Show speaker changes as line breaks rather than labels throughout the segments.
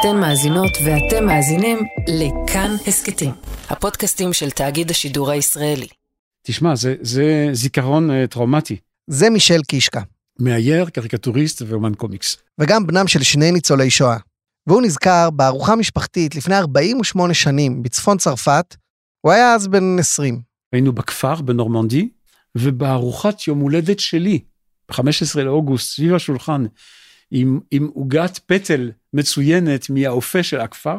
אתן מאזינות ואתם מאזינים לכאן הסכתים, הפודקאסטים של תאגיד השידור הישראלי.
תשמע, זה, זה זיכרון uh, טראומטי.
זה מישל קישקה.
מאייר, קריקטוריסט ואומן קומיקס.
וגם בנם של שני ניצולי שואה. והוא נזכר בארוחה משפחתית לפני 48 שנים בצפון צרפת, הוא היה אז בן 20.
היינו בכפר בנורמנדי, ובארוחת יום הולדת שלי, ב-15 לאוגוסט, סביב השולחן, עם, עוגת פטל מצוינת מהאופה של הכפר,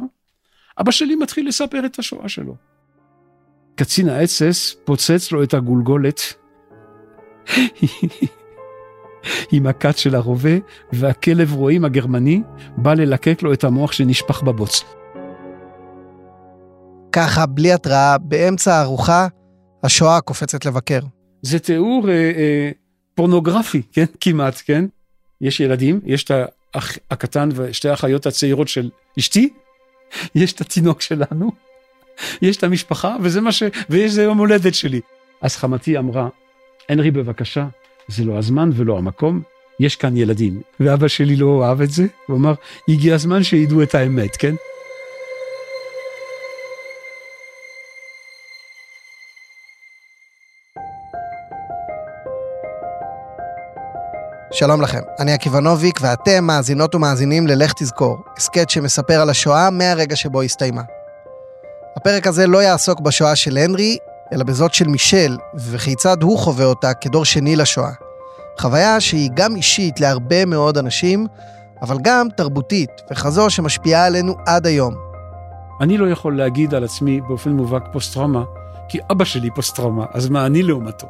אבא שלי מתחיל לספר את השואה שלו. קצין האצ"ס פוצץ לו את הגולגולת עם הכת של הרובה, והכלב רועים הגרמני בא ללקק לו את המוח שנשפך בבוץ.
ככה, בלי התראה, באמצע הארוחה, השואה קופצת לבקר.
זה תיאור אה, אה, פורנוגרפי, כן? כמעט, כן? יש ילדים, יש את האח הקטן ושתי האחיות הצעירות של אשתי, יש את התינוק שלנו, יש את המשפחה, וזה מה ש... ויש זה יום הולדת שלי. אז חמתי אמרה, הנרי בבקשה, זה לא הזמן ולא המקום, יש כאן ילדים. ואבא שלי לא אהב את זה, הוא אמר, הגיע הזמן שידעו את האמת, כן?
שלום לכם, אני עקיבא נוביק ואתם מאזינות ומאזינים ללך תזכור, הסכת שמספר על השואה מהרגע שבו הסתיימה. הפרק הזה לא יעסוק בשואה של הנרי, אלא בזאת של מישל, וכיצד הוא חווה אותה כדור שני לשואה. חוויה שהיא גם אישית להרבה מאוד אנשים, אבל גם תרבותית, וכזו שמשפיעה עלינו עד היום.
אני לא יכול להגיד על עצמי באופן מובהק פוסט-טראומה, כי אבא שלי פוסט-טראומה, אז מה אני לעומתו?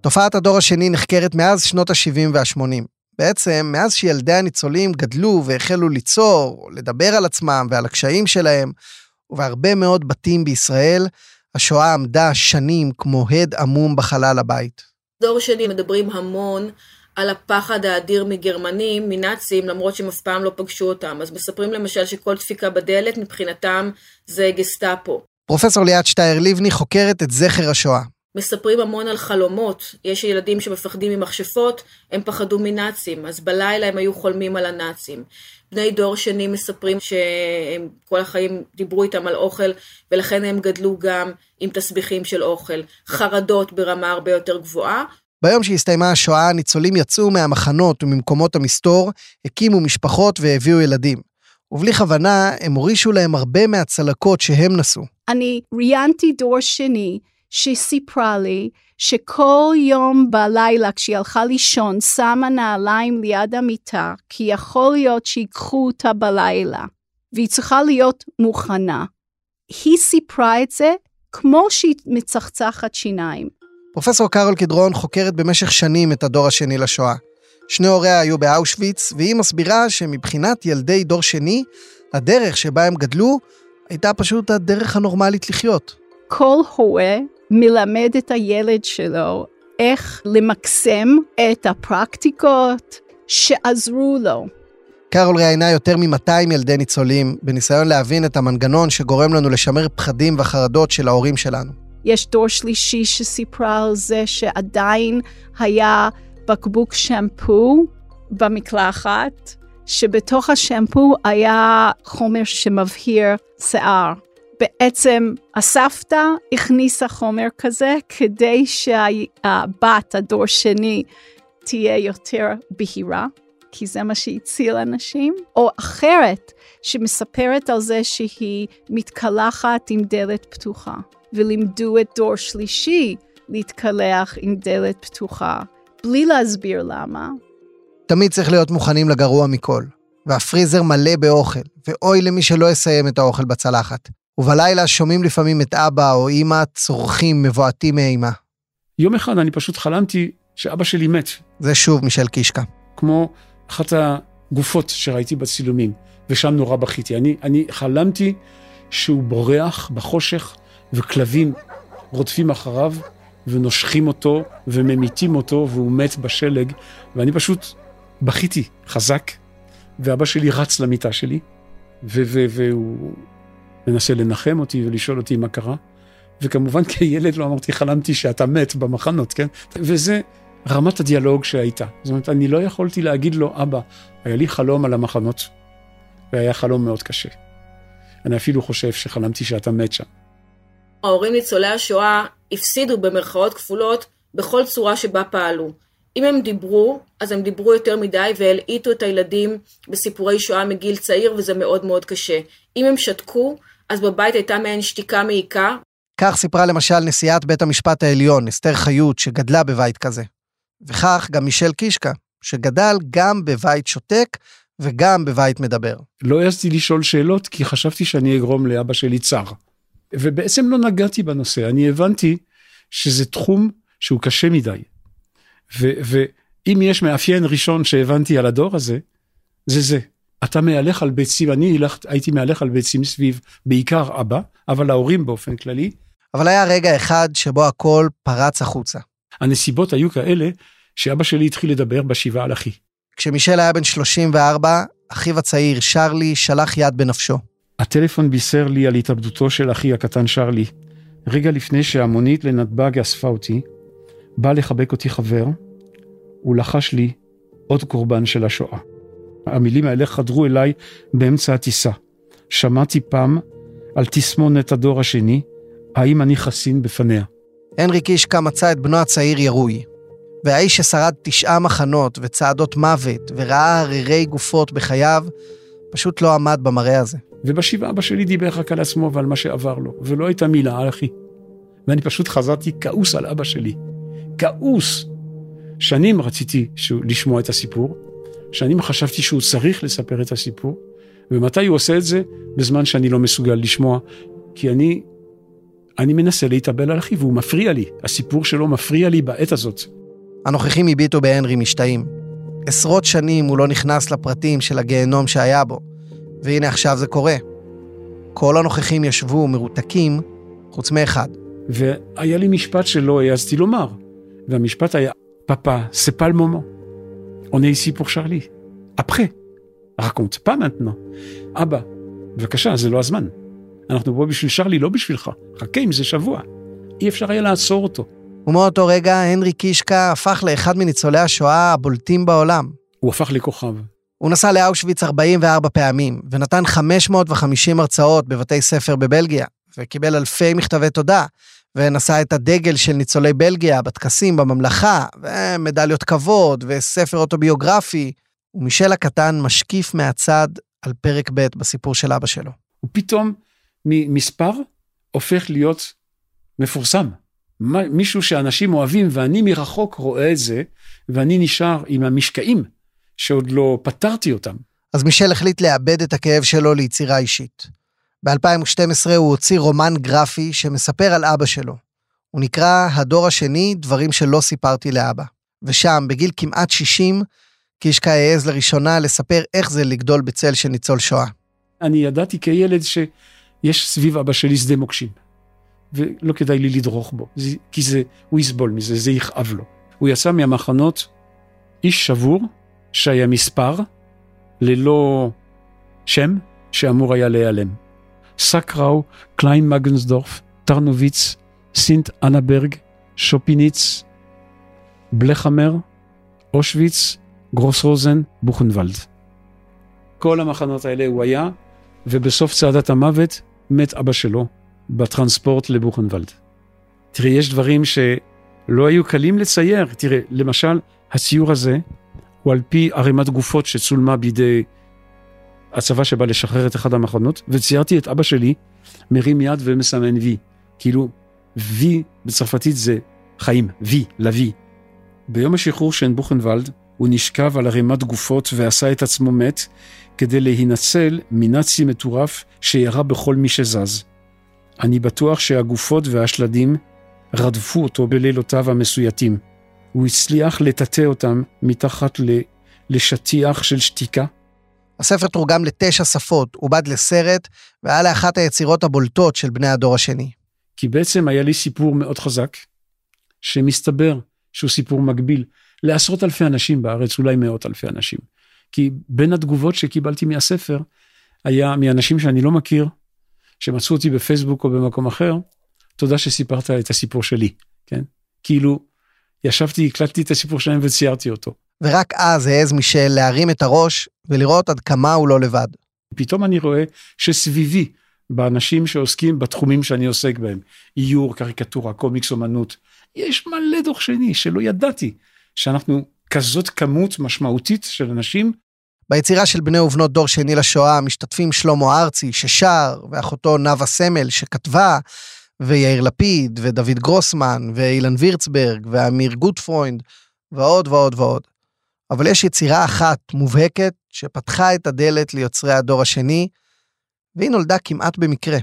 תופעת הדור השני נחקרת מאז שנות ה-70 וה-80. בעצם, מאז שילדי הניצולים גדלו והחלו ליצור, לדבר על עצמם ועל הקשיים שלהם, ובהרבה מאוד בתים בישראל, השואה עמדה שנים כמו הד עמום בחלל הבית.
דור שני מדברים המון על הפחד האדיר מגרמנים, מנאצים, למרות שהם אף פעם לא פגשו אותם. אז מספרים למשל שכל דפיקה בדלת מבחינתם זה גסטאפו.
פרופסור ליאת שטייר לבני חוקרת את זכר השואה.
מספרים המון על חלומות. יש ילדים שמפחדים ממכשפות, הם פחדו מנאצים, אז בלילה הם היו חולמים על הנאצים. בני דור שני מספרים שהם כל החיים דיברו איתם על אוכל, ולכן הם גדלו גם עם תסביכים של אוכל. חרדות ברמה הרבה יותר גבוהה.
ביום שהסתיימה השואה, הניצולים יצאו מהמחנות וממקומות המסתור, הקימו משפחות והביאו ילדים. ובלי כוונה, הם הורישו להם הרבה מהצלקות שהם נשאו.
אני ראיינתי דור שני שסיפרה לי שכל יום בלילה כשהיא הלכה לישון שמה נעליים ליד המיטה, כי יכול להיות שיקחו אותה בלילה, והיא צריכה להיות מוכנה. היא סיפרה את זה כמו שהיא מצחצחת שיניים.
פרופסור קרול קדרון חוקרת במשך שנים את הדור השני לשואה. שני הוריה היו באושוויץ, והיא מסבירה שמבחינת ילדי דור שני, הדרך שבה הם גדלו הייתה פשוט הדרך הנורמלית לחיות.
כל הורה מלמד את הילד שלו איך למקסם את הפרקטיקות שעזרו לו.
קרול ראיינה יותר מ-200 ילדי ניצולים בניסיון להבין את המנגנון שגורם לנו לשמר פחדים וחרדות של ההורים שלנו.
יש דור שלישי שסיפרה על זה שעדיין היה בקבוק שמפו במקלחת, שבתוך השמפו היה חומר שמבהיר שיער. בעצם הסבתא הכניסה חומר כזה כדי שהבת, הדור שני, תהיה יותר בהירה, כי זה מה שהציל אנשים, או אחרת שמספרת על זה שהיא מתקלחת עם דלת פתוחה, ולימדו את דור שלישי להתקלח עם דלת פתוחה, בלי להסביר למה.
תמיד צריך להיות מוכנים לגרוע מכל, והפריזר מלא באוכל, ואוי למי שלא יסיים את האוכל בצלחת. ובלילה שומעים לפעמים את אבא או אמא צורכים מבועטים מאימה.
יום אחד אני פשוט חלמתי שאבא שלי מת.
זה שוב מישל קישקה.
כמו אחת הגופות שראיתי בצילומים, ושם נורא בכיתי. אני, אני חלמתי שהוא בורח בחושך, וכלבים רודפים אחריו, ונושכים אותו, וממיתים אותו, והוא מת בשלג, ואני פשוט בכיתי חזק, ואבא שלי רץ למיטה שלי, והוא מנסה לנחם אותי ולשאול אותי מה קרה. וכמובן כילד לא אמרתי, חלמתי שאתה מת במחנות, כן? וזה רמת הדיאלוג שהייתה. זאת אומרת, אני לא יכולתי להגיד לו, אבא, היה לי חלום על המחנות, והיה חלום מאוד קשה. אני אפילו חושב שחלמתי שאתה מת שם.
ההורים ניצולי השואה הפסידו במרכאות כפולות בכל צורה שבה פעלו. אם הם דיברו, אז הם דיברו יותר מדי והלעיטו את הילדים בסיפורי שואה מגיל צעיר, וזה מאוד מאוד קשה. אם הם שתקו, אז בבית הייתה מעין שתיקה מעיקה.
כך סיפרה למשל נשיאת בית המשפט העליון, אסתר חיות, שגדלה בבית כזה. וכך גם מישל קישקה, שגדל גם בבית שותק וגם בבית מדבר.
לא העזתי לשאול שאלות, כי חשבתי שאני אגרום לאבא שלי צער. ובעצם לא נגעתי בנושא, אני הבנתי שזה תחום שהוא קשה מדי. ואם יש מאפיין ראשון שהבנתי על הדור הזה, זה זה. אתה מהלך על ביצים, אני הלכ, הייתי מהלך על ביצים סביב בעיקר אבא, אבל ההורים באופן כללי.
אבל היה רגע אחד שבו הכל פרץ החוצה.
הנסיבות היו כאלה שאבא שלי התחיל לדבר בשבעה על אחי.
כשמישל היה בן 34, אחיו הצעיר, שרלי, שלח יד בנפשו.
הטלפון בישר לי על התאבדותו של אחי הקטן שרלי. רגע לפני שהמונית לנתב"ג אספה אותי, בא לחבק אותי חבר, הוא לחש לי עוד קורבן של השואה. המילים האלה חדרו אליי באמצע הטיסה. שמעתי פעם על תסמונת הדור השני, האם אני חסין בפניה.
הנרי קישקה מצא את בנו הצעיר ירוי. והאיש ששרד תשעה מחנות וצעדות מוות וראה הררי גופות בחייו, פשוט לא עמד במראה הזה.
ובשבעה אבא שלי דיבר רק על עצמו ועל מה שעבר לו, ולא הייתה מילה על אחי. ואני פשוט חזרתי כעוס על אבא שלי. כעוס. שנים רציתי לשמוע את הסיפור, שנים חשבתי שהוא צריך לספר את הסיפור, ומתי הוא עושה את זה? בזמן שאני לא מסוגל לשמוע, כי אני, אני מנסה להתאבל על אחי והוא מפריע לי, הסיפור שלו מפריע לי בעת הזאת.
הנוכחים הביטו בהנרי משתאים. עשרות שנים הוא לא נכנס לפרטים של הגיהנום שהיה בו, והנה עכשיו זה קורה. כל הנוכחים ישבו מרותקים, חוץ מאחד.
והיה לי משפט שלא העזתי לומר, והמשפט היה, פאפה, le moment. On est ici pour Charlie. Après, raconte pas maintenant. אבא, בבקשה, זה לא הזמן. אנחנו פה בשביל שרלי, לא בשבילך. חכה עם זה שבוע. אי אפשר היה לעצור אותו.
ומאותו רגע הנרי קישקה הפך לאחד מניצולי השואה הבולטים בעולם.
הוא הפך לכוכב.
הוא נסע לאושוויץ 44 פעמים, ונתן 550 הרצאות בבתי ספר בבלגיה, וקיבל אלפי מכתבי תודה, ונשא את הדגל של ניצולי בלגיה בטקסים בממלכה, ומדליות כבוד, וספר אוטוביוגרפי. ומישל הקטן משקיף מהצד על פרק ב' בסיפור של אבא שלו.
ופתאום ממספר הופך להיות מפורסם. מישהו שאנשים אוהבים ואני מרחוק רואה את זה, ואני נשאר עם המשקעים שעוד לא פתרתי אותם.
אז מישל החליט לאבד את הכאב שלו ליצירה אישית. ב-2012 הוא הוציא רומן גרפי שמספר על אבא שלו. הוא נקרא הדור השני, דברים שלא סיפרתי לאבא. ושם, בגיל כמעט 60, קישקה העז לראשונה לספר איך זה לגדול בצל של ניצול שואה.
אני ידעתי כילד שיש סביב אבא שלי שדה מוקשים. ולא כדאי לי לדרוך בו, כי זה, הוא יסבול מזה, זה יכאב לו. הוא יצא מהמחנות איש שבור, שהיה מספר, ללא שם, שאמור היה להיעלם. סקראו, קליין מגנסדורף, טרנוביץ, סינט אנברג, שופיניץ, בלחמר, אושוויץ, גרוס רוזן, בוכנוולד. כל המחנות האלה הוא היה, ובסוף צעדת המוות מת אבא שלו בטרנספורט לבוכנוולד. תראי, יש דברים שלא היו קלים לצייר. תראה, למשל, הציור הזה הוא על פי ערימת גופות שצולמה בידי הצבא שבא לשחרר את אחד המחנות, וציירתי את אבא שלי מרים יד ומסמן וי. כאילו, וי בצרפתית זה חיים, וי, לוי. ביום השחרור של בוכנוולד, הוא נשכב על ערימת גופות ועשה את עצמו מת, כדי להינצל מנאצי מטורף שירה בכל מי שזז. אני בטוח שהגופות והשלדים רדפו אותו בלילותיו המסויטים. הוא הצליח לטאטא אותם מתחת לשטיח של שתיקה.
הספר תורגם לתשע שפות, עובד לסרט, והיה לאחת היצירות הבולטות של בני הדור השני.
כי בעצם היה לי סיפור מאוד חזק, שמסתבר שהוא סיפור מקביל לעשרות אלפי אנשים בארץ, אולי מאות אלפי אנשים. כי בין התגובות שקיבלתי מהספר, היה מאנשים שאני לא מכיר, שמצאו אותי בפייסבוק או במקום אחר, תודה שסיפרת את הסיפור שלי, כן? כאילו, ישבתי, הקלטתי את הסיפור שלהם וציירתי אותו.
ורק אז העז מישל להרים את הראש ולראות עד כמה הוא לא לבד.
פתאום אני רואה שסביבי, באנשים שעוסקים בתחומים שאני עוסק בהם, איור, קריקטורה, קומיקס, אומנות, יש מלא דוח שני שלא ידעתי שאנחנו כזאת כמות משמעותית של אנשים.
ביצירה של בני ובנות דור שני לשואה משתתפים שלמה ארצי ששר, ואחותו נאוה סמל שכתבה, ויאיר לפיד, ודוד גרוסמן, ואילן וירצברג, ואמיר גוטפרוינד, ועוד ועוד ועוד. אבל יש יצירה אחת מובהקת שפתחה את הדלת ליוצרי הדור השני, והיא נולדה כמעט במקרה.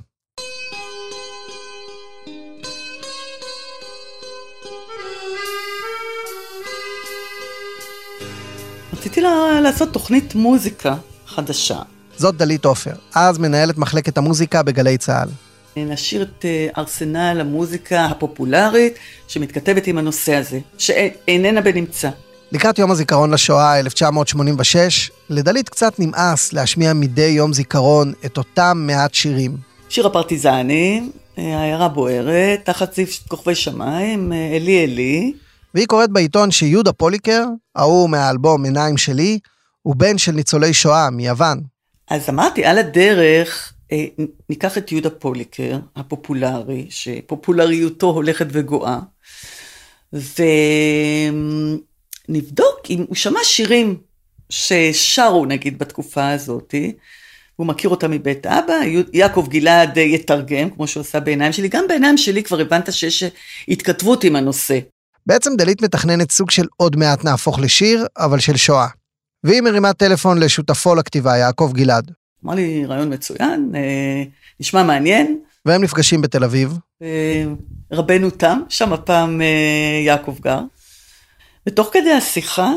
רציתי לה, לעשות תוכנית מוזיקה חדשה.
זאת דלית עופר, אז מנהלת מחלקת המוזיקה בגלי צה"ל.
נשאיר את אה, ארסנל המוזיקה הפופולרית שמתכתבת עם הנושא הזה, שאיננה בנמצא.
לקראת יום הזיכרון לשואה 1986, לדלית קצת נמאס להשמיע מדי יום זיכרון את אותם מעט שירים.
שיר הפרטיזנים, אה, העיירה בוערת, תחת סעיף כוכבי שמיים, אה, אלי אלי.
והיא קוראת בעיתון שיהודה פוליקר, ההוא מהאלבום עיניים שלי, הוא בן של ניצולי שואה מיוון.
אז אמרתי, על הדרך, אה, ניקח את יהודה פוליקר, הפופולרי, שפופולריותו הולכת וגואה, ונבדוק אם הוא שמע שירים ששרו נגיד בתקופה הזאתי, הוא מכיר אותה מבית אבא, יעקב גלעד יתרגם, כמו שהוא עשה בעיניים שלי, גם בעיניים שלי כבר הבנת שיש התכתבות עם הנושא.
בעצם דלית מתכננת סוג של עוד מעט נהפוך לשיר, אבל של שואה. והיא מרימה טלפון לשותפו לכתיבה, יעקב גלעד.
אמר לי, רעיון מצוין, אה, נשמע מעניין.
והם נפגשים בתל אביב.
אה, רבנו תם, שם הפעם אה, יעקב גר. ותוך כדי השיחה,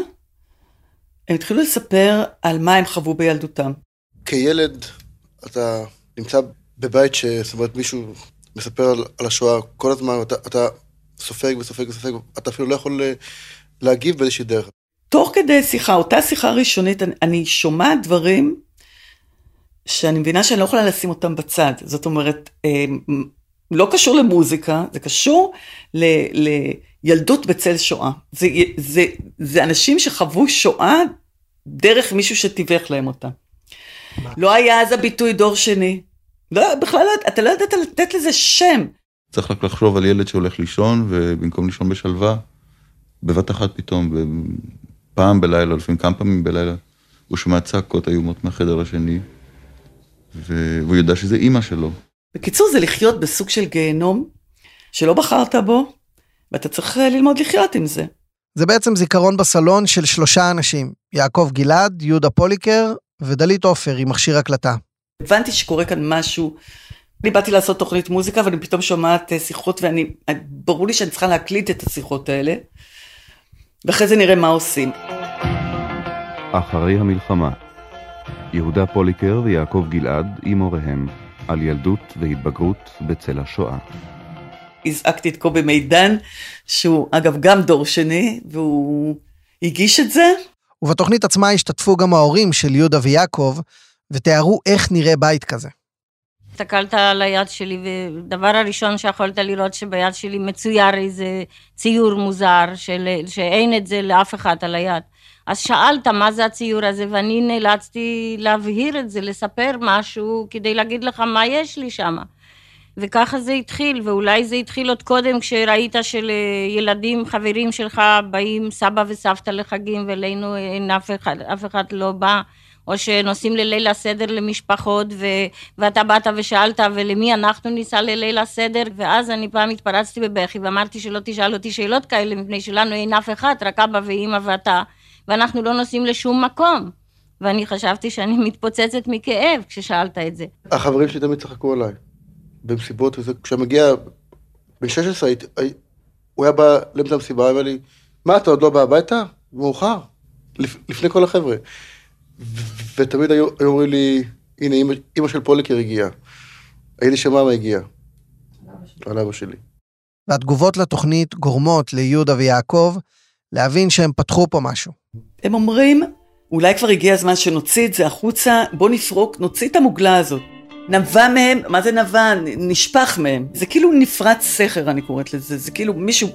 הם התחילו לספר על מה הם חוו בילדותם.
כילד, אתה נמצא בבית ש... זאת אומרת, מישהו מספר על, על השואה כל הזמן, אתה, אתה סופג וסופג וסופג, אתה אפילו לא יכול להגיב באיזושהי דרך.
תוך כדי שיחה, אותה שיחה ראשונית, אני, אני שומעת דברים שאני מבינה שאני לא יכולה לשים אותם בצד. זאת אומרת, אה, לא קשור למוזיקה, זה קשור ל, לילדות בצל שואה. זה, זה, זה אנשים שחוו שואה דרך מישהו שתיווך להם אותה. לא היה אז הביטוי דור שני. לא, בכלל לא, אתה לא ידעת לתת לזה שם.
צריך רק לחשוב על ילד שהולך לישון, ובמקום לישון בשלווה, בבת אחת פתאום, פעם בלילה, לפעמים כמה פעמים בלילה, הוא שומע צעקות איומות מהחדר השני, והוא יודע שזה אימא שלו.
בקיצור, זה לחיות בסוג של גיהנום, שלא בחרת בו, ואתה צריך ללמוד לחיות עם זה.
זה בעצם זיכרון בסלון של שלושה אנשים, יעקב גלעד, יהודה פוליקר ודלית עופר עם מכשיר הקלטה.
הבנתי שקורה כאן משהו אני באתי לעשות תוכנית מוזיקה ואני פתאום שומעת אה, שיחות ואני, ברור לי שאני צריכה להקליט את השיחות האלה, ואחרי זה נראה מה עושים.
אחרי המלחמה, יהודה פוליקר ויעקב גלעד עם הוריהם על ילדות והתבגרות בצל השואה.
הזעקתי את קובי מידן, שהוא אגב גם דור שני, והוא הגיש את זה.
ובתוכנית עצמה השתתפו גם ההורים של יהודה ויעקב, ותיארו איך נראה בית כזה.
הסתכלת על היד שלי, ודבר הראשון שיכולת לראות שביד שלי מצויר איזה ציור מוזר, של, שאין את זה לאף אחד על היד. אז שאלת מה זה הציור הזה, ואני נאלצתי להבהיר את זה, לספר משהו, כדי להגיד לך מה יש לי שם. וככה זה התחיל, ואולי זה התחיל עוד קודם כשראית שלילדים, חברים שלך, באים סבא וסבתא לחגים, ואלינו אין אף אחד, אף אחד לא בא. או שנוסעים לליל הסדר למשפחות, ו... ואתה באת ושאלת, ולמי אנחנו ניסע לליל הסדר? ואז אני פעם התפרצתי בבכי ואמרתי שלא תשאל אותי שאלות כאלה, מפני שלנו אין אף אחד, רק אבא ואימא ואתה, ואנחנו לא נוסעים לשום מקום. ואני חשבתי שאני מתפוצצת מכאב כששאלת את זה.
החברים שלי תמיד צחקו עליי, במסיבות וזה, כשמגיע, בן 16, הוא היה בא לאמצע המסיבה, אמר לי, מה, אתה עוד לא בא הביתה? מאוחר, לפני כל החבר'ה. ותמיד היו אומרים לי, הנה, אימא של פוליקר הגיעה. הייתי שממה הגיעה. על אבא שלי.
והתגובות לתוכנית גורמות ליהודה ויעקב להבין שהם פתחו פה משהו.
הם אומרים, אולי כבר הגיע הזמן שנוציא את זה החוצה, בוא נפרוק, נוציא את המוגלה הזאת. נבע מהם, מה זה נבע? נשפך מהם. זה כאילו נפרץ סכר, אני קוראת לזה. זה כאילו מישהו...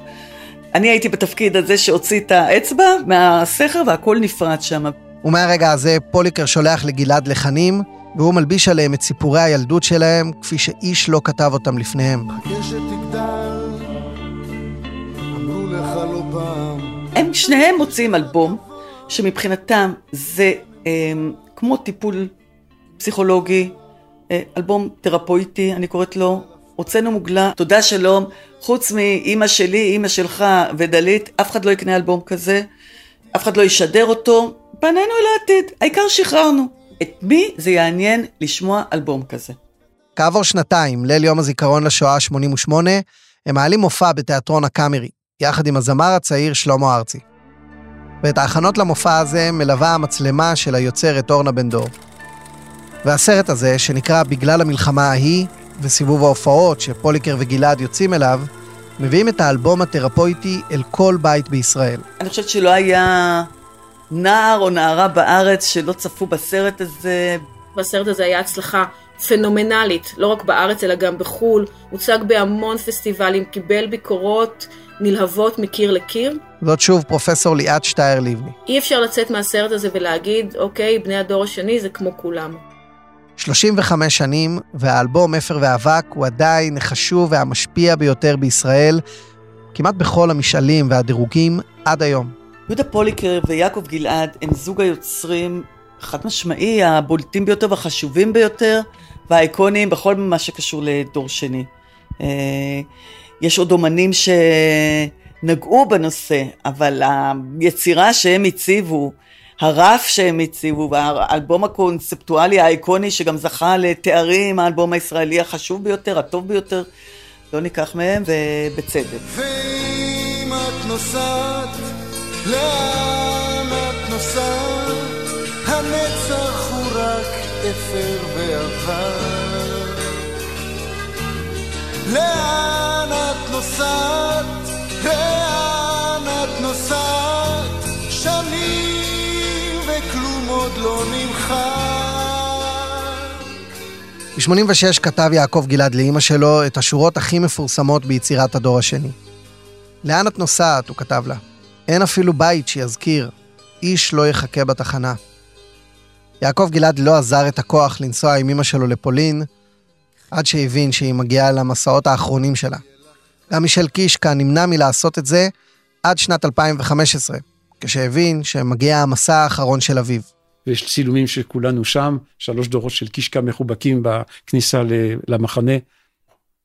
אני הייתי בתפקיד הזה שהוציא את האצבע מהסכר והכל נפרץ שם.
ומהרגע הזה פוליקר שולח לגלעד לחנים, והוא מלביש עליהם את סיפורי הילדות שלהם, כפי שאיש לא כתב אותם לפניהם.
הם שניהם מוצאים אלבום, שמבחינתם זה אה, כמו טיפול פסיכולוגי, אלבום תרפויטי, אני קוראת לו. הוצאנו מוגלה, תודה שלום, חוץ מאימא שלי, אימא שלך ודלית, אף אחד לא יקנה אלבום כזה, אף אחד לא ישדר אותו, פנינו אל העתיד, העיקר שחררנו. את מי זה יעניין לשמוע אלבום כזה?
כעבור שנתיים, ליל יום הזיכרון לשואה 88, הם מעלים מופע בתיאטרון הקאמרי, יחד עם הזמר הצעיר שלמה ארצי. ואת ההכנות למופע הזה מלווה המצלמה של היוצרת אורנה בן דור. והסרט הזה, שנקרא בגלל המלחמה ההיא, וסיבוב ההופעות שפוליקר וגלעד יוצאים אליו, מביאים את האלבום התרפויטי אל כל בית בישראל.
אני חושבת שלא היה נער או נערה בארץ שלא צפו בסרט הזה.
והסרט הזה היה הצלחה פנומנלית, לא רק בארץ אלא גם בחו"ל, הוצג בהמון פסטיבלים, קיבל ביקורות נלהבות מקיר לקיר.
זאת שוב פרופסור ליאת שטייר לבני.
אי אפשר לצאת מהסרט הזה ולהגיד, אוקיי, בני הדור השני זה כמו כולם.
35 שנים, והאלבום אפר ואבק הוא עדיין החשוב והמשפיע ביותר בישראל, כמעט בכל המשאלים והדירוגים עד היום.
יהודה פוליקר ויעקב גלעד הם זוג היוצרים חד משמעי הבולטים ביותר והחשובים ביותר והאיקוניים בכל מה שקשור לדור שני. אה, יש עוד אומנים שנגעו בנושא, אבל היצירה שהם הציבו, הרף שהם הציבו, והאלבום הקונספטואלי האיקוני שגם זכה לתארים, האלבום הישראלי החשוב ביותר, הטוב ביותר, לא ניקח מהם, ובצדק. ואם את נוסעת, לאן את נוסעת? הנצח הוא רק אפר ועבר. לאן את נוסעת? עוד לא נמחק.
ב-86 כתב יעקב גלעד לאימא שלו את השורות הכי מפורסמות ביצירת הדור השני. לאן את נוסעת? הוא כתב לה. אין אפילו בית שיזכיר, איש לא יחכה בתחנה. יעקב גלעד לא עזר את הכוח לנסוע עם אמא שלו לפולין, עד שהבין שהיא מגיעה למסעות האחרונים שלה. גם מישל קישקה נמנע מלעשות את זה עד שנת 2015, כשהבין שמגיע המסע האחרון של אביו.
ויש צילומים של כולנו שם, שלוש דורות של קישקה מחובקים בכניסה למחנה.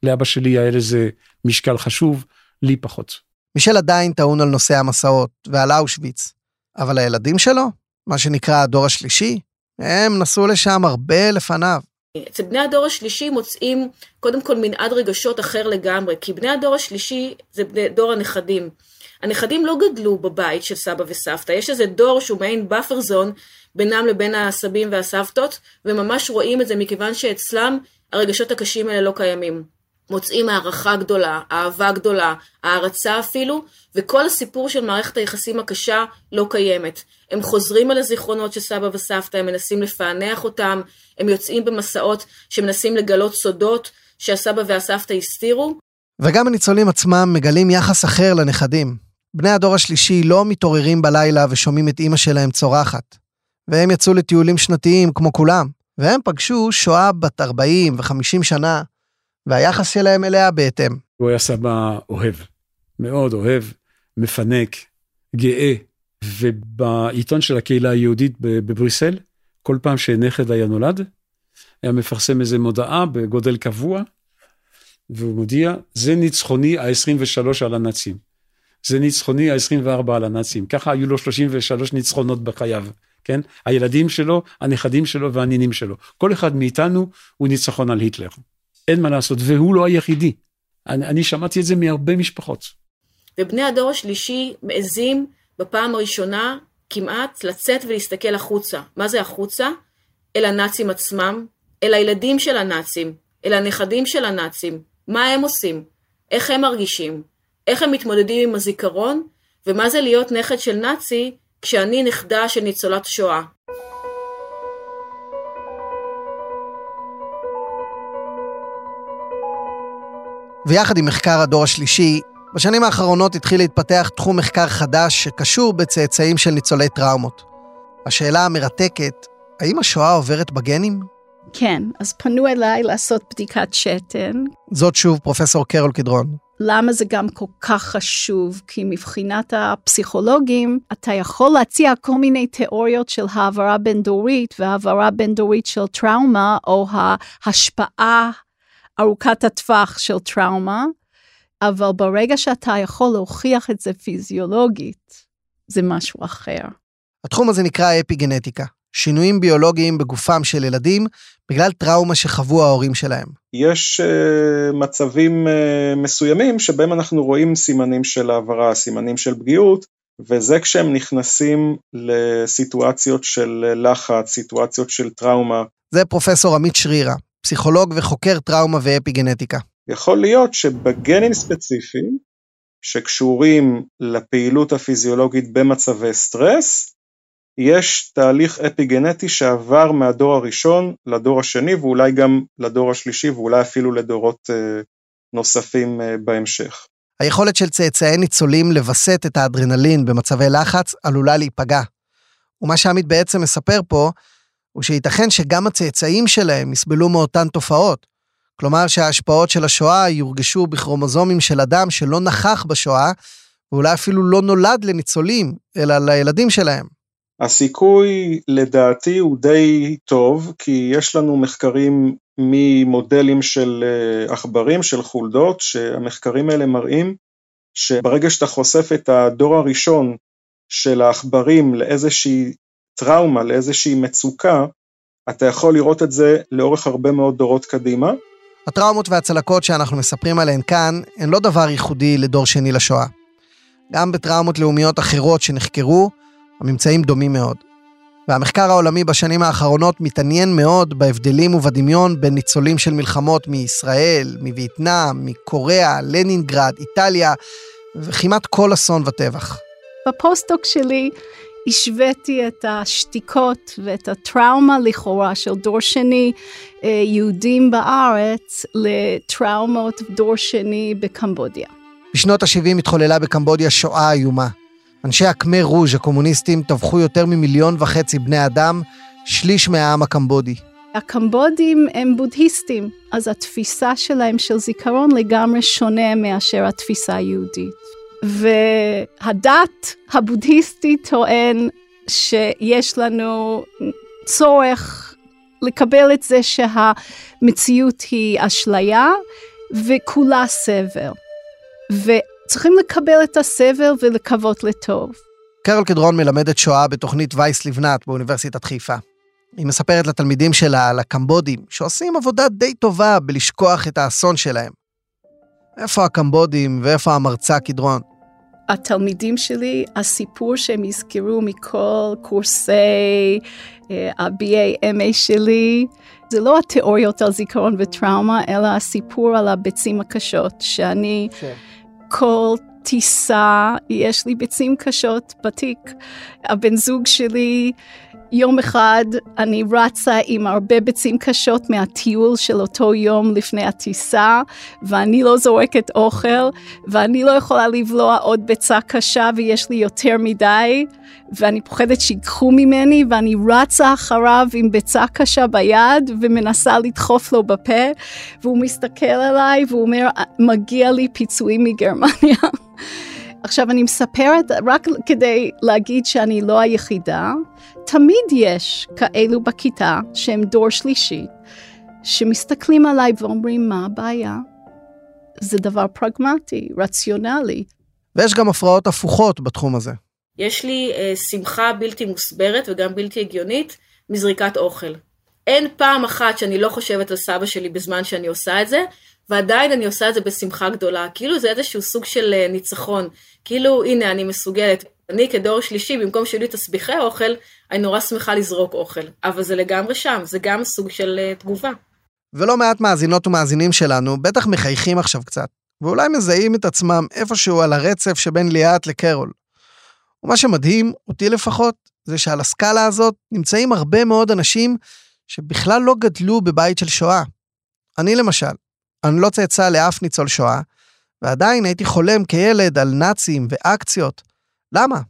לאבא שלי היה לזה משקל חשוב, לי פחות.
מישל עדיין טעון על נושא המסעות ועל אושוויץ, אבל הילדים שלו, מה שנקרא הדור השלישי, הם נסעו לשם הרבה לפניו.
אצל בני הדור השלישי מוצאים קודם כל מנעד רגשות אחר לגמרי, כי בני הדור השלישי זה בני דור הנכדים. הנכדים לא גדלו בבית של סבא וסבתא, יש איזה דור שהוא מעין buffer zone בינם לבין הסבים והסבתות, וממש רואים את זה מכיוון שאצלם הרגשות הקשים האלה לא קיימים. מוצאים הערכה גדולה, אהבה גדולה, הערצה אפילו, וכל הסיפור של מערכת היחסים הקשה לא קיימת. הם חוזרים על הזיכרונות של סבא וסבתא, הם מנסים לפענח אותם, הם יוצאים במסעות שמנסים לגלות סודות שהסבא והסבתא הסתירו.
וגם הניצולים עצמם מגלים יחס אחר לנכדים. בני הדור השלישי לא מתעוררים בלילה ושומעים את אימא שלהם צורחת. והם יצאו לטיולים שנתיים כמו כולם, והם פגשו שואה בת 40 ו-50 שנה, והיחס שלהם אליה בהתאם.
הוא היה סבא אוהב, מאוד אוהב, מפנק, גאה, ובעיתון של הקהילה היהודית בבריסל, כל פעם שנכד היה נולד, היה מפרסם איזה מודעה בגודל קבוע, והוא מודיע, זה ניצחוני ה-23 על הנאצים. זה ניצחוני ה-24 על הנאצים. ככה היו לו 33 ניצחונות בחייו, כן? הילדים שלו, הנכדים שלו והנינים שלו. כל אחד מאיתנו הוא ניצחון על היטלר. אין מה לעשות, והוא לא היחידי. אני, אני שמעתי את זה מהרבה משפחות.
ובני הדור השלישי מעזים בפעם הראשונה כמעט לצאת ולהסתכל החוצה. מה זה החוצה? אל הנאצים עצמם, אל הילדים של הנאצים, אל הנכדים של הנאצים. מה הם עושים? איך הם מרגישים? איך הם מתמודדים עם הזיכרון? ומה זה להיות נכד של נאצי כשאני נכדה של ניצולת שואה?
ויחד עם מחקר הדור השלישי, בשנים האחרונות התחיל להתפתח תחום מחקר חדש שקשור בצאצאים של ניצולי טראומות. השאלה המרתקת, האם השואה עוברת בגנים?
כן, אז פנו אליי לעשות בדיקת שתן.
זאת שוב פרופסור קרול קדרון.
למה זה גם כל כך חשוב? כי מבחינת הפסיכולוגים, אתה יכול להציע כל מיני תיאוריות של העברה בין-דורית והעברה בין-דורית של טראומה, או ההשפעה ארוכת הטווח של טראומה, אבל ברגע שאתה יכול להוכיח את זה פיזיולוגית, זה משהו אחר.
התחום הזה נקרא אפיגנטיקה, שינויים ביולוגיים בגופם של ילדים בגלל טראומה שחוו ההורים שלהם.
יש uh, מצבים uh, מסוימים שבהם אנחנו רואים סימנים של העברה, סימנים של פגיעות, וזה כשהם נכנסים לסיטואציות של לחץ, סיטואציות של טראומה.
זה פרופסור עמית שרירה, פסיכולוג וחוקר טראומה ואפיגנטיקה.
יכול להיות שבגנים ספציפיים, שקשורים לפעילות הפיזיולוגית במצבי סטרס, יש תהליך אפיגנטי שעבר מהדור הראשון לדור השני ואולי גם לדור השלישי ואולי אפילו לדורות אה, נוספים אה, בהמשך.
היכולת של צאצאי ניצולים לווסת את האדרנלין במצבי לחץ עלולה להיפגע. ומה שעמית בעצם מספר פה, הוא שייתכן שגם הצאצאים שלהם יסבלו מאותן תופעות. כלומר שההשפעות של השואה יורגשו בכרומוזומים של אדם שלא נכח בשואה, ואולי אפילו לא נולד לניצולים, אלא לילדים שלהם.
הסיכוי לדעתי הוא די טוב, כי יש לנו מחקרים ממודלים של אה, עכברים, של חולדות, שהמחקרים האלה מראים שברגע שאתה חושף את הדור הראשון של העכברים לאיזושהי טראומה, לאיזושהי מצוקה, אתה יכול לראות את זה לאורך הרבה מאוד דורות קדימה.
הטראומות והצלקות שאנחנו מספרים עליהן כאן, הן לא דבר ייחודי לדור שני לשואה. גם בטראומות לאומיות אחרות שנחקרו, הממצאים דומים מאוד. והמחקר העולמי בשנים האחרונות מתעניין מאוד בהבדלים ובדמיון בין ניצולים של מלחמות מישראל, מווייטנאם, מקוריאה, לנינגרד, איטליה, וכמעט כל אסון וטבח.
בפוסט-דוק שלי השוויתי את השתיקות ואת הטראומה לכאורה של דור שני אה, יהודים בארץ לטראומות דור שני בקמבודיה.
בשנות ה-70 התחוללה בקמבודיה שואה איומה. אנשי הקמר רוז' הקומוניסטים טבחו יותר ממיליון וחצי בני אדם, שליש מהעם הקמבודי.
הקמבודים הם בודהיסטים, אז התפיסה שלהם של זיכרון לגמרי שונה מאשר התפיסה היהודית. והדת הבודהיסטית טוען שיש לנו צורך לקבל את זה שהמציאות היא אשליה וכולה סבל. וצריכים לקבל את הסבל ולקוות לטוב.
קרול קדרון מלמדת שואה בתוכנית וייס לבנת באוניברסיטת חיפה. היא מספרת לתלמידים שלה על הקמבודים, שעושים עבודה די טובה בלשכוח את האסון שלהם. איפה הקמבודים ואיפה המרצה קדרון?
התלמידים שלי, הסיפור שהם יזכרו מכל קורסי אה, ה-BA, MA שלי, זה לא התיאוריות על זיכרון וטראומה, אלא הסיפור על הביצים הקשות, שאני כן. כל טיסה, יש לי ביצים קשות בתיק. הבן זוג שלי יום אחד אני רצה עם הרבה ביצים קשות מהטיול של אותו יום לפני הטיסה, ואני לא זורקת אוכל, ואני לא יכולה לבלוע עוד ביצה קשה ויש לי יותר מדי, ואני פוחדת שיקחו ממני, ואני רצה אחריו עם ביצה קשה ביד ומנסה לדחוף לו בפה, והוא מסתכל עליי והוא אומר, מגיע לי פיצויים מגרמניה. עכשיו אני מספרת רק כדי להגיד שאני לא היחידה, תמיד יש כאלו בכיתה שהם דור שלישי, שמסתכלים עליי ואומרים מה הבעיה? זה דבר פרגמטי, רציונלי.
ויש גם הפרעות הפוכות בתחום הזה.
יש לי אה, שמחה בלתי מוסברת וגם בלתי הגיונית מזריקת אוכל. אין פעם אחת שאני לא חושבת על סבא שלי בזמן שאני עושה את זה, ועדיין אני עושה את זה בשמחה גדולה, כאילו זה איזשהו סוג של אה, ניצחון, כאילו הנה אני מסוגלת. אני כדור שלישי, במקום שיהיו לי תסביכי אוכל, אני נורא שמחה לזרוק אוכל, אבל זה לגמרי שם, זה גם סוג של uh, תגובה.
ולא מעט מאזינות ומאזינים שלנו בטח מחייכים עכשיו קצת, ואולי מזהים את עצמם איפשהו על הרצף שבין ליאת לקרול. ומה שמדהים, אותי לפחות, זה שעל הסקאלה הזאת נמצאים הרבה מאוד אנשים שבכלל לא גדלו בבית של שואה. אני למשל, אני לא צאצא לאף ניצול שואה, ועדיין הייתי חולם כילד על נאצים ואקציות. למה?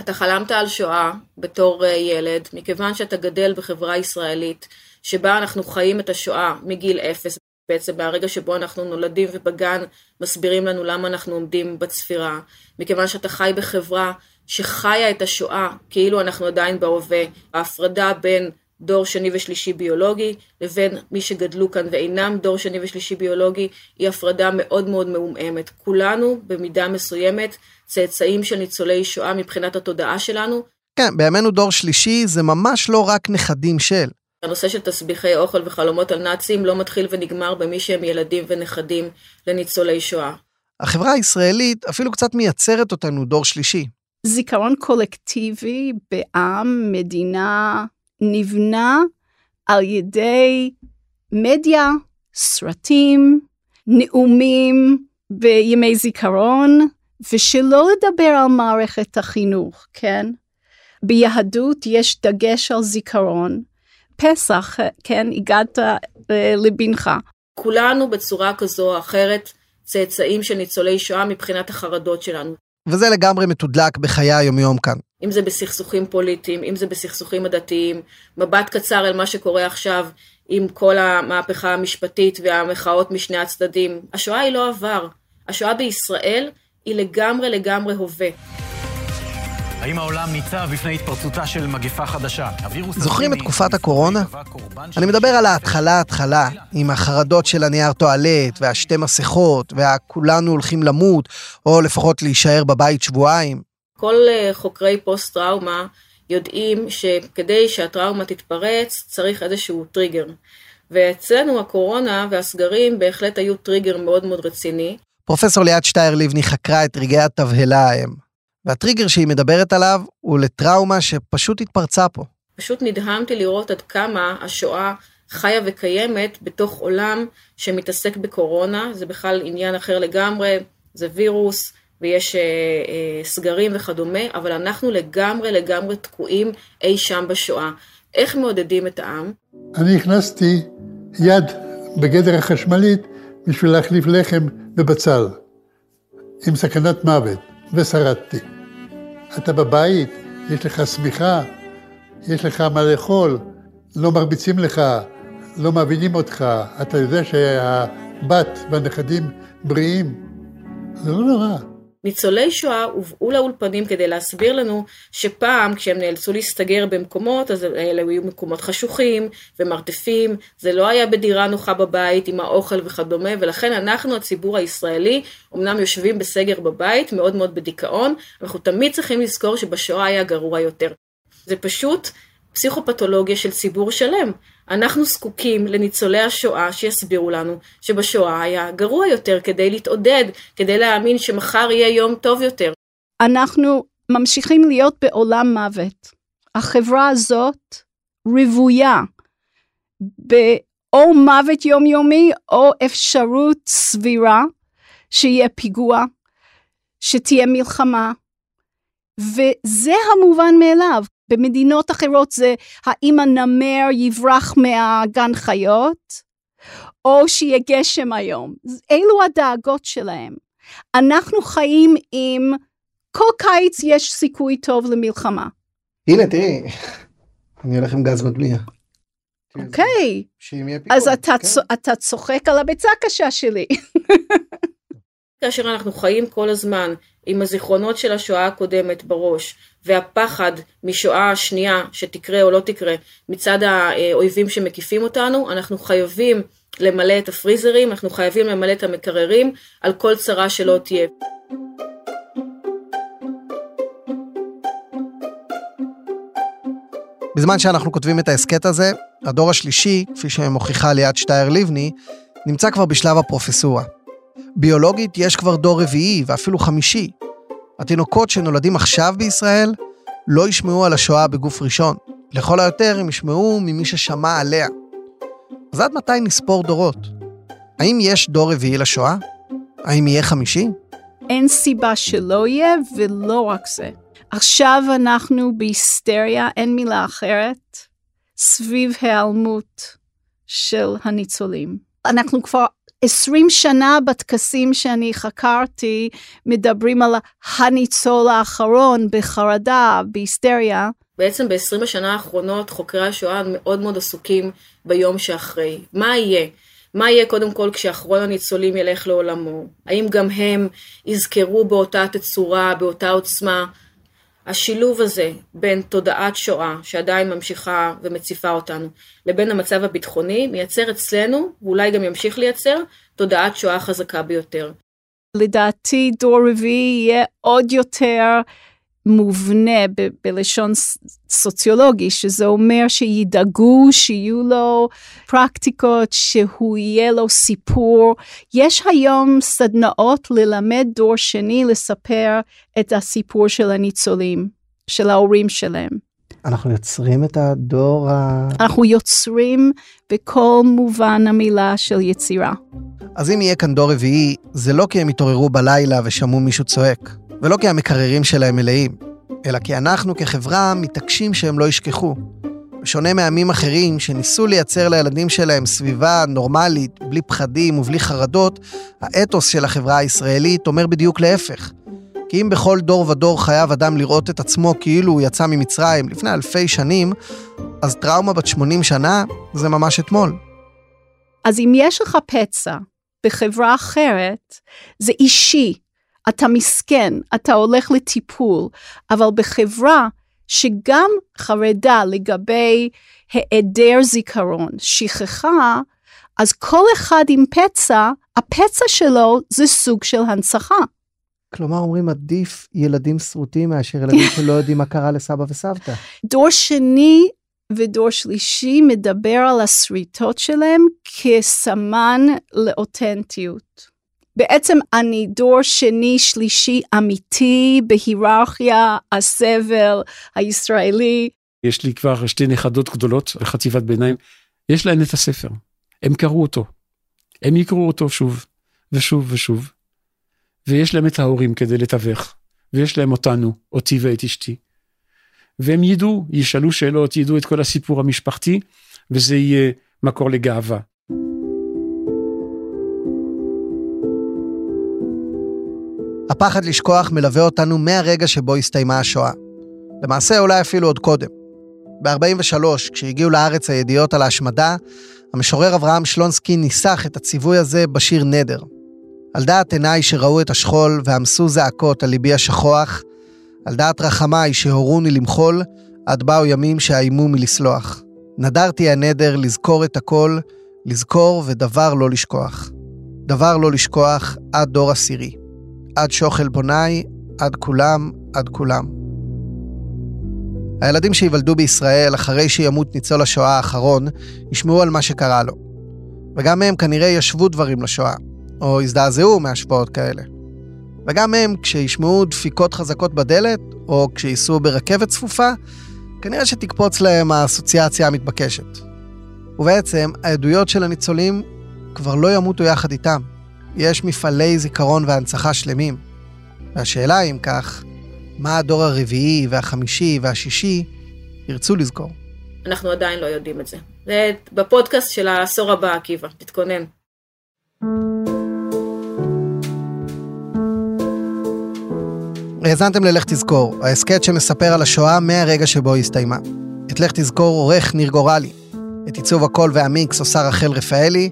אתה חלמת על שואה בתור אה, ילד, מכיוון שאתה גדל בחברה ישראלית, שבה אנחנו חיים את השואה מגיל אפס, בעצם מהרגע שבו אנחנו נולדים ובגן מסבירים לנו למה אנחנו עומדים בצפירה, מכיוון שאתה חי בחברה שחיה את השואה כאילו אנחנו עדיין בהווה, ההפרדה בין דור שני ושלישי ביולוגי לבין מי שגדלו כאן ואינם דור שני ושלישי ביולוגי היא הפרדה מאוד מאוד מעומעמת. כולנו במידה מסוימת צאצאים של ניצולי שואה מבחינת התודעה שלנו.
כן, בימינו דור שלישי זה ממש לא רק נכדים של.
הנושא של תסביכי אוכל וחלומות על נאצים לא מתחיל ונגמר במי שהם ילדים ונכדים לניצולי שואה.
החברה הישראלית אפילו קצת מייצרת אותנו דור שלישי.
זיכרון קולקטיבי בעם, מדינה, נבנה על ידי מדיה, סרטים, נאומים בימי זיכרון, ושלא לדבר על מערכת החינוך, כן? ביהדות יש דגש על זיכרון. פסח, כן, הגעת אה, לבנך.
כולנו בצורה כזו או אחרת צאצאים של ניצולי שואה מבחינת החרדות שלנו.
וזה לגמרי מתודלק בחיי היומיום כאן.
אם זה בסכסוכים פוליטיים, אם זה בסכסוכים עדתיים, מבט קצר אל מה שקורה עכשיו עם כל המהפכה המשפטית והמחאות משני הצדדים. השואה היא לא עבר. השואה בישראל היא לגמרי לגמרי הווה.
האם העולם ניצב בפני התפרצותה של מגפה חדשה?
זוכרים את תקופת הקורונה? אני מדבר על ההתחלה-התחלה, עם החרדות של הנייר טואלט, והשתי מסכות, והכולנו הולכים למות, או לפחות להישאר בבית שבועיים.
כל אה, חוקרי פוסט-טראומה יודעים שכדי שהטראומה תתפרץ, צריך איזשהו טריגר. ואצלנו הקורונה והסגרים בהחלט היו טריגר מאוד מאוד רציני.
פרופסור ליאת שטייר לבני חקרה את רגעי התבהלה ההם. והטריגר שהיא מדברת עליו הוא לטראומה שפשוט התפרצה פה.
פשוט נדהמתי לראות עד כמה השואה חיה וקיימת בתוך עולם שמתעסק בקורונה, זה בכלל עניין אחר לגמרי, זה וירוס ויש אה, אה, סגרים וכדומה, אבל אנחנו לגמרי לגמרי תקועים אי שם בשואה. איך מעודדים את העם?
אני הכנסתי יד בגדר החשמלית בשביל להחליף לחם בבצל, עם סכנת מוות. ושרדתי. אתה בבית, יש לך שמיכה, יש לך מה לאכול, לא מרביצים לך, לא מבינים אותך, אתה יודע שהבת והנכדים בריאים, זה לא נורא.
ניצולי שואה הובאו לאולפנים כדי להסביר לנו שפעם כשהם נאלצו להסתגר במקומות, אז אלה היו מקומות חשוכים ומרתפים, זה לא היה בדירה נוחה בבית עם האוכל וכדומה, ולכן אנחנו, הציבור הישראלי, אמנם יושבים בסגר בבית, מאוד מאוד בדיכאון, אנחנו תמיד צריכים לזכור שבשואה היה גרוע יותר. זה פשוט פסיכופתולוגיה של ציבור שלם. אנחנו זקוקים לניצולי השואה שיסבירו לנו שבשואה היה גרוע יותר כדי להתעודד, כדי להאמין שמחר יהיה יום טוב יותר.
אנחנו ממשיכים להיות בעולם מוות. החברה הזאת רוויה באו מוות יומיומי או אפשרות סבירה שיהיה פיגוע, שתהיה מלחמה, וזה המובן מאליו. במדינות אחרות זה האם הנמר יברח מהגן חיות, או שיהיה גשם היום. אלו הדאגות שלהם. אנחנו חיים עם כל קיץ יש סיכוי טוב למלחמה.
הנה תראי, אני הולך עם גז מדמיע.
אוקיי, אז אתה, כן. צ... אתה צוחק על הביצה הקשה שלי.
כאשר אנחנו חיים כל הזמן עם הזיכרונות של השואה הקודמת בראש, והפחד משואה השנייה שתקרה או לא תקרה מצד האויבים שמקיפים אותנו, אנחנו חייבים למלא את הפריזרים, אנחנו חייבים למלא את המקררים על כל צרה שלא תהיה.
בזמן שאנחנו כותבים את ההסכת הזה, הדור השלישי, כפי שמוכיחה ליאת שטייר לבני, נמצא כבר בשלב הפרופסורה. ביולוגית יש כבר דור רביעי ואפילו חמישי. התינוקות שנולדים עכשיו בישראל לא ישמעו על השואה בגוף ראשון. לכל היותר הם ישמעו ממי ששמע עליה. אז עד מתי נספור דורות? האם יש דור רביעי לשואה? האם יהיה חמישי?
אין סיבה שלא יהיה, ולא רק זה. עכשיו אנחנו בהיסטריה, אין מילה אחרת, סביב היעלמות של הניצולים. אנחנו כבר עשרים שנה בטקסים שאני חקרתי, מדברים על הניצול האחרון בחרדה, בהיסטריה.
בעצם ב-20 השנה האחרונות חוקרי השואה מאוד מאוד עסוקים ביום שאחרי. מה יהיה? מה יהיה קודם כל כשאחרון הניצולים ילך לעולמו? האם גם הם יזכרו באותה תצורה, באותה עוצמה? השילוב הזה בין תודעת שואה, שעדיין ממשיכה ומציפה אותנו, לבין המצב הביטחוני, מייצר אצלנו, ואולי גם ימשיך לייצר, תודעת שואה חזקה ביותר.
לדעתי דור רביעי יהיה עוד יותר מובנה ב- בלשון סוציולוגי, שזה אומר שידאגו שיהיו לו פרקטיקות, שהוא יהיה לו סיפור. יש היום סדנאות ללמד דור שני לספר את הסיפור של הניצולים, של ההורים שלהם.
אנחנו יוצרים את הדור ה...
אנחנו יוצרים בכל מובן המילה של יצירה.
אז אם יהיה כאן דור רביעי, זה לא כי הם התעוררו בלילה ושמעו מישהו צועק. ולא כי המקררים שלהם מלאים, אלא כי אנחנו כחברה מתעקשים שהם לא ישכחו. בשונה מעמים אחרים שניסו לייצר לילדים שלהם סביבה נורמלית, בלי פחדים ובלי חרדות, האתוס של החברה הישראלית אומר בדיוק להפך. כי אם בכל דור ודור חייב אדם לראות את עצמו כאילו הוא יצא ממצרים לפני אלפי שנים, אז טראומה בת 80 שנה זה ממש אתמול.
אז אם יש לך פצע בחברה אחרת, זה אישי, אתה מסכן, אתה הולך לטיפול, אבל בחברה שגם חרדה לגבי היעדר זיכרון, שכחה, אז כל אחד עם פצע, הפצע שלו זה סוג של הנצחה.
כלומר, אומרים עדיף ילדים שרוטים מאשר ילדים שלא יודעים מה קרה לסבא וסבתא.
דור שני ודור שלישי מדבר על השריטות שלהם כסמן לאותנטיות. בעצם אני דור שני שלישי אמיתי בהיררכיה הסבל הישראלי.
יש לי כבר שתי נכדות גדולות בחטיבת ביניים, יש להן את הספר, הם קראו אותו, הם יקראו אותו שוב ושוב ושוב, ויש להם את ההורים כדי לתווך, ויש להם אותנו, אותי ואת אשתי. והם ידעו, ישאלו שאלות, ידעו את כל הסיפור המשפחתי, וזה יהיה מקור לגאווה.
הפחד לשכוח מלווה אותנו מהרגע שבו הסתיימה השואה. למעשה אולי אפילו עוד קודם. ב-43, כשהגיעו לארץ הידיעות על ההשמדה, המשורר אברהם שלונסקי ניסח את הציווי הזה בשיר נדר. על דעת עיניי שראו את השכול ועמסו זעקות על ליבי השכוח, על דעת רחמיי שהורוני למחול, עד באו ימים שאיימו מלסלוח. נדרתי הנדר לזכור את הכל, לזכור ודבר לא לשכוח. דבר לא לשכוח עד דור עשירי. עד שוחל בוני, עד כולם, עד כולם. הילדים שייוולדו בישראל אחרי שימות ניצול השואה האחרון, ישמעו על מה שקרה לו. וגם הם כנראה ישבו דברים לשואה, או הזדעזעו מהשפעות כאלה. וגם הם, כשישמעו דפיקות חזקות בדלת, או כשייסעו ברכבת צפופה, כנראה שתקפוץ להם האסוציאציה המתבקשת. ובעצם, העדויות של הניצולים כבר לא ימותו יחד איתם. יש מפעלי זיכרון והנצחה שלמים. והשאלה אם כך, מה הדור הרביעי והחמישי והשישי ירצו לזכור?
אנחנו עדיין לא יודעים את זה. זה בפודקאסט של העשור הבא, עקיבא, תתכונן.
האזנתם ללך תזכור, ההסכת שמספר על השואה מהרגע שבו היא הסתיימה. את לך תזכור עורך ניר גורלי. את עיצוב הקול והמיקס עושה רחל רפאלי.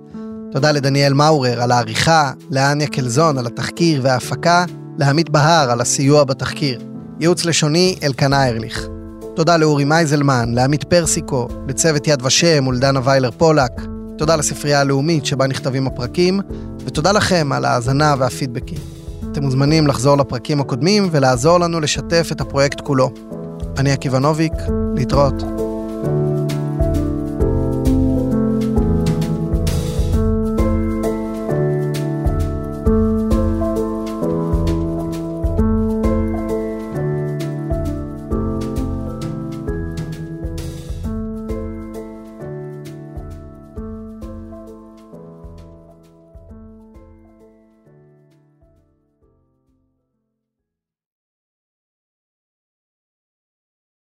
תודה לדניאל מאורר על העריכה, לאניה קלזון על התחקיר וההפקה, לעמית בהר על הסיוע בתחקיר. ייעוץ לשוני אלקנה ארליך. תודה לאורי מייזלמן, לעמית פרסיקו, לצוות יד ושם ולדנה ויילר פולק. תודה לספרייה הלאומית שבה נכתבים הפרקים, ותודה לכם על ההאזנה והפידבקים. אתם מוזמנים לחזור לפרקים הקודמים ולעזור לנו לשתף את הפרויקט כולו. אני עקיבא נוביק, להתראות.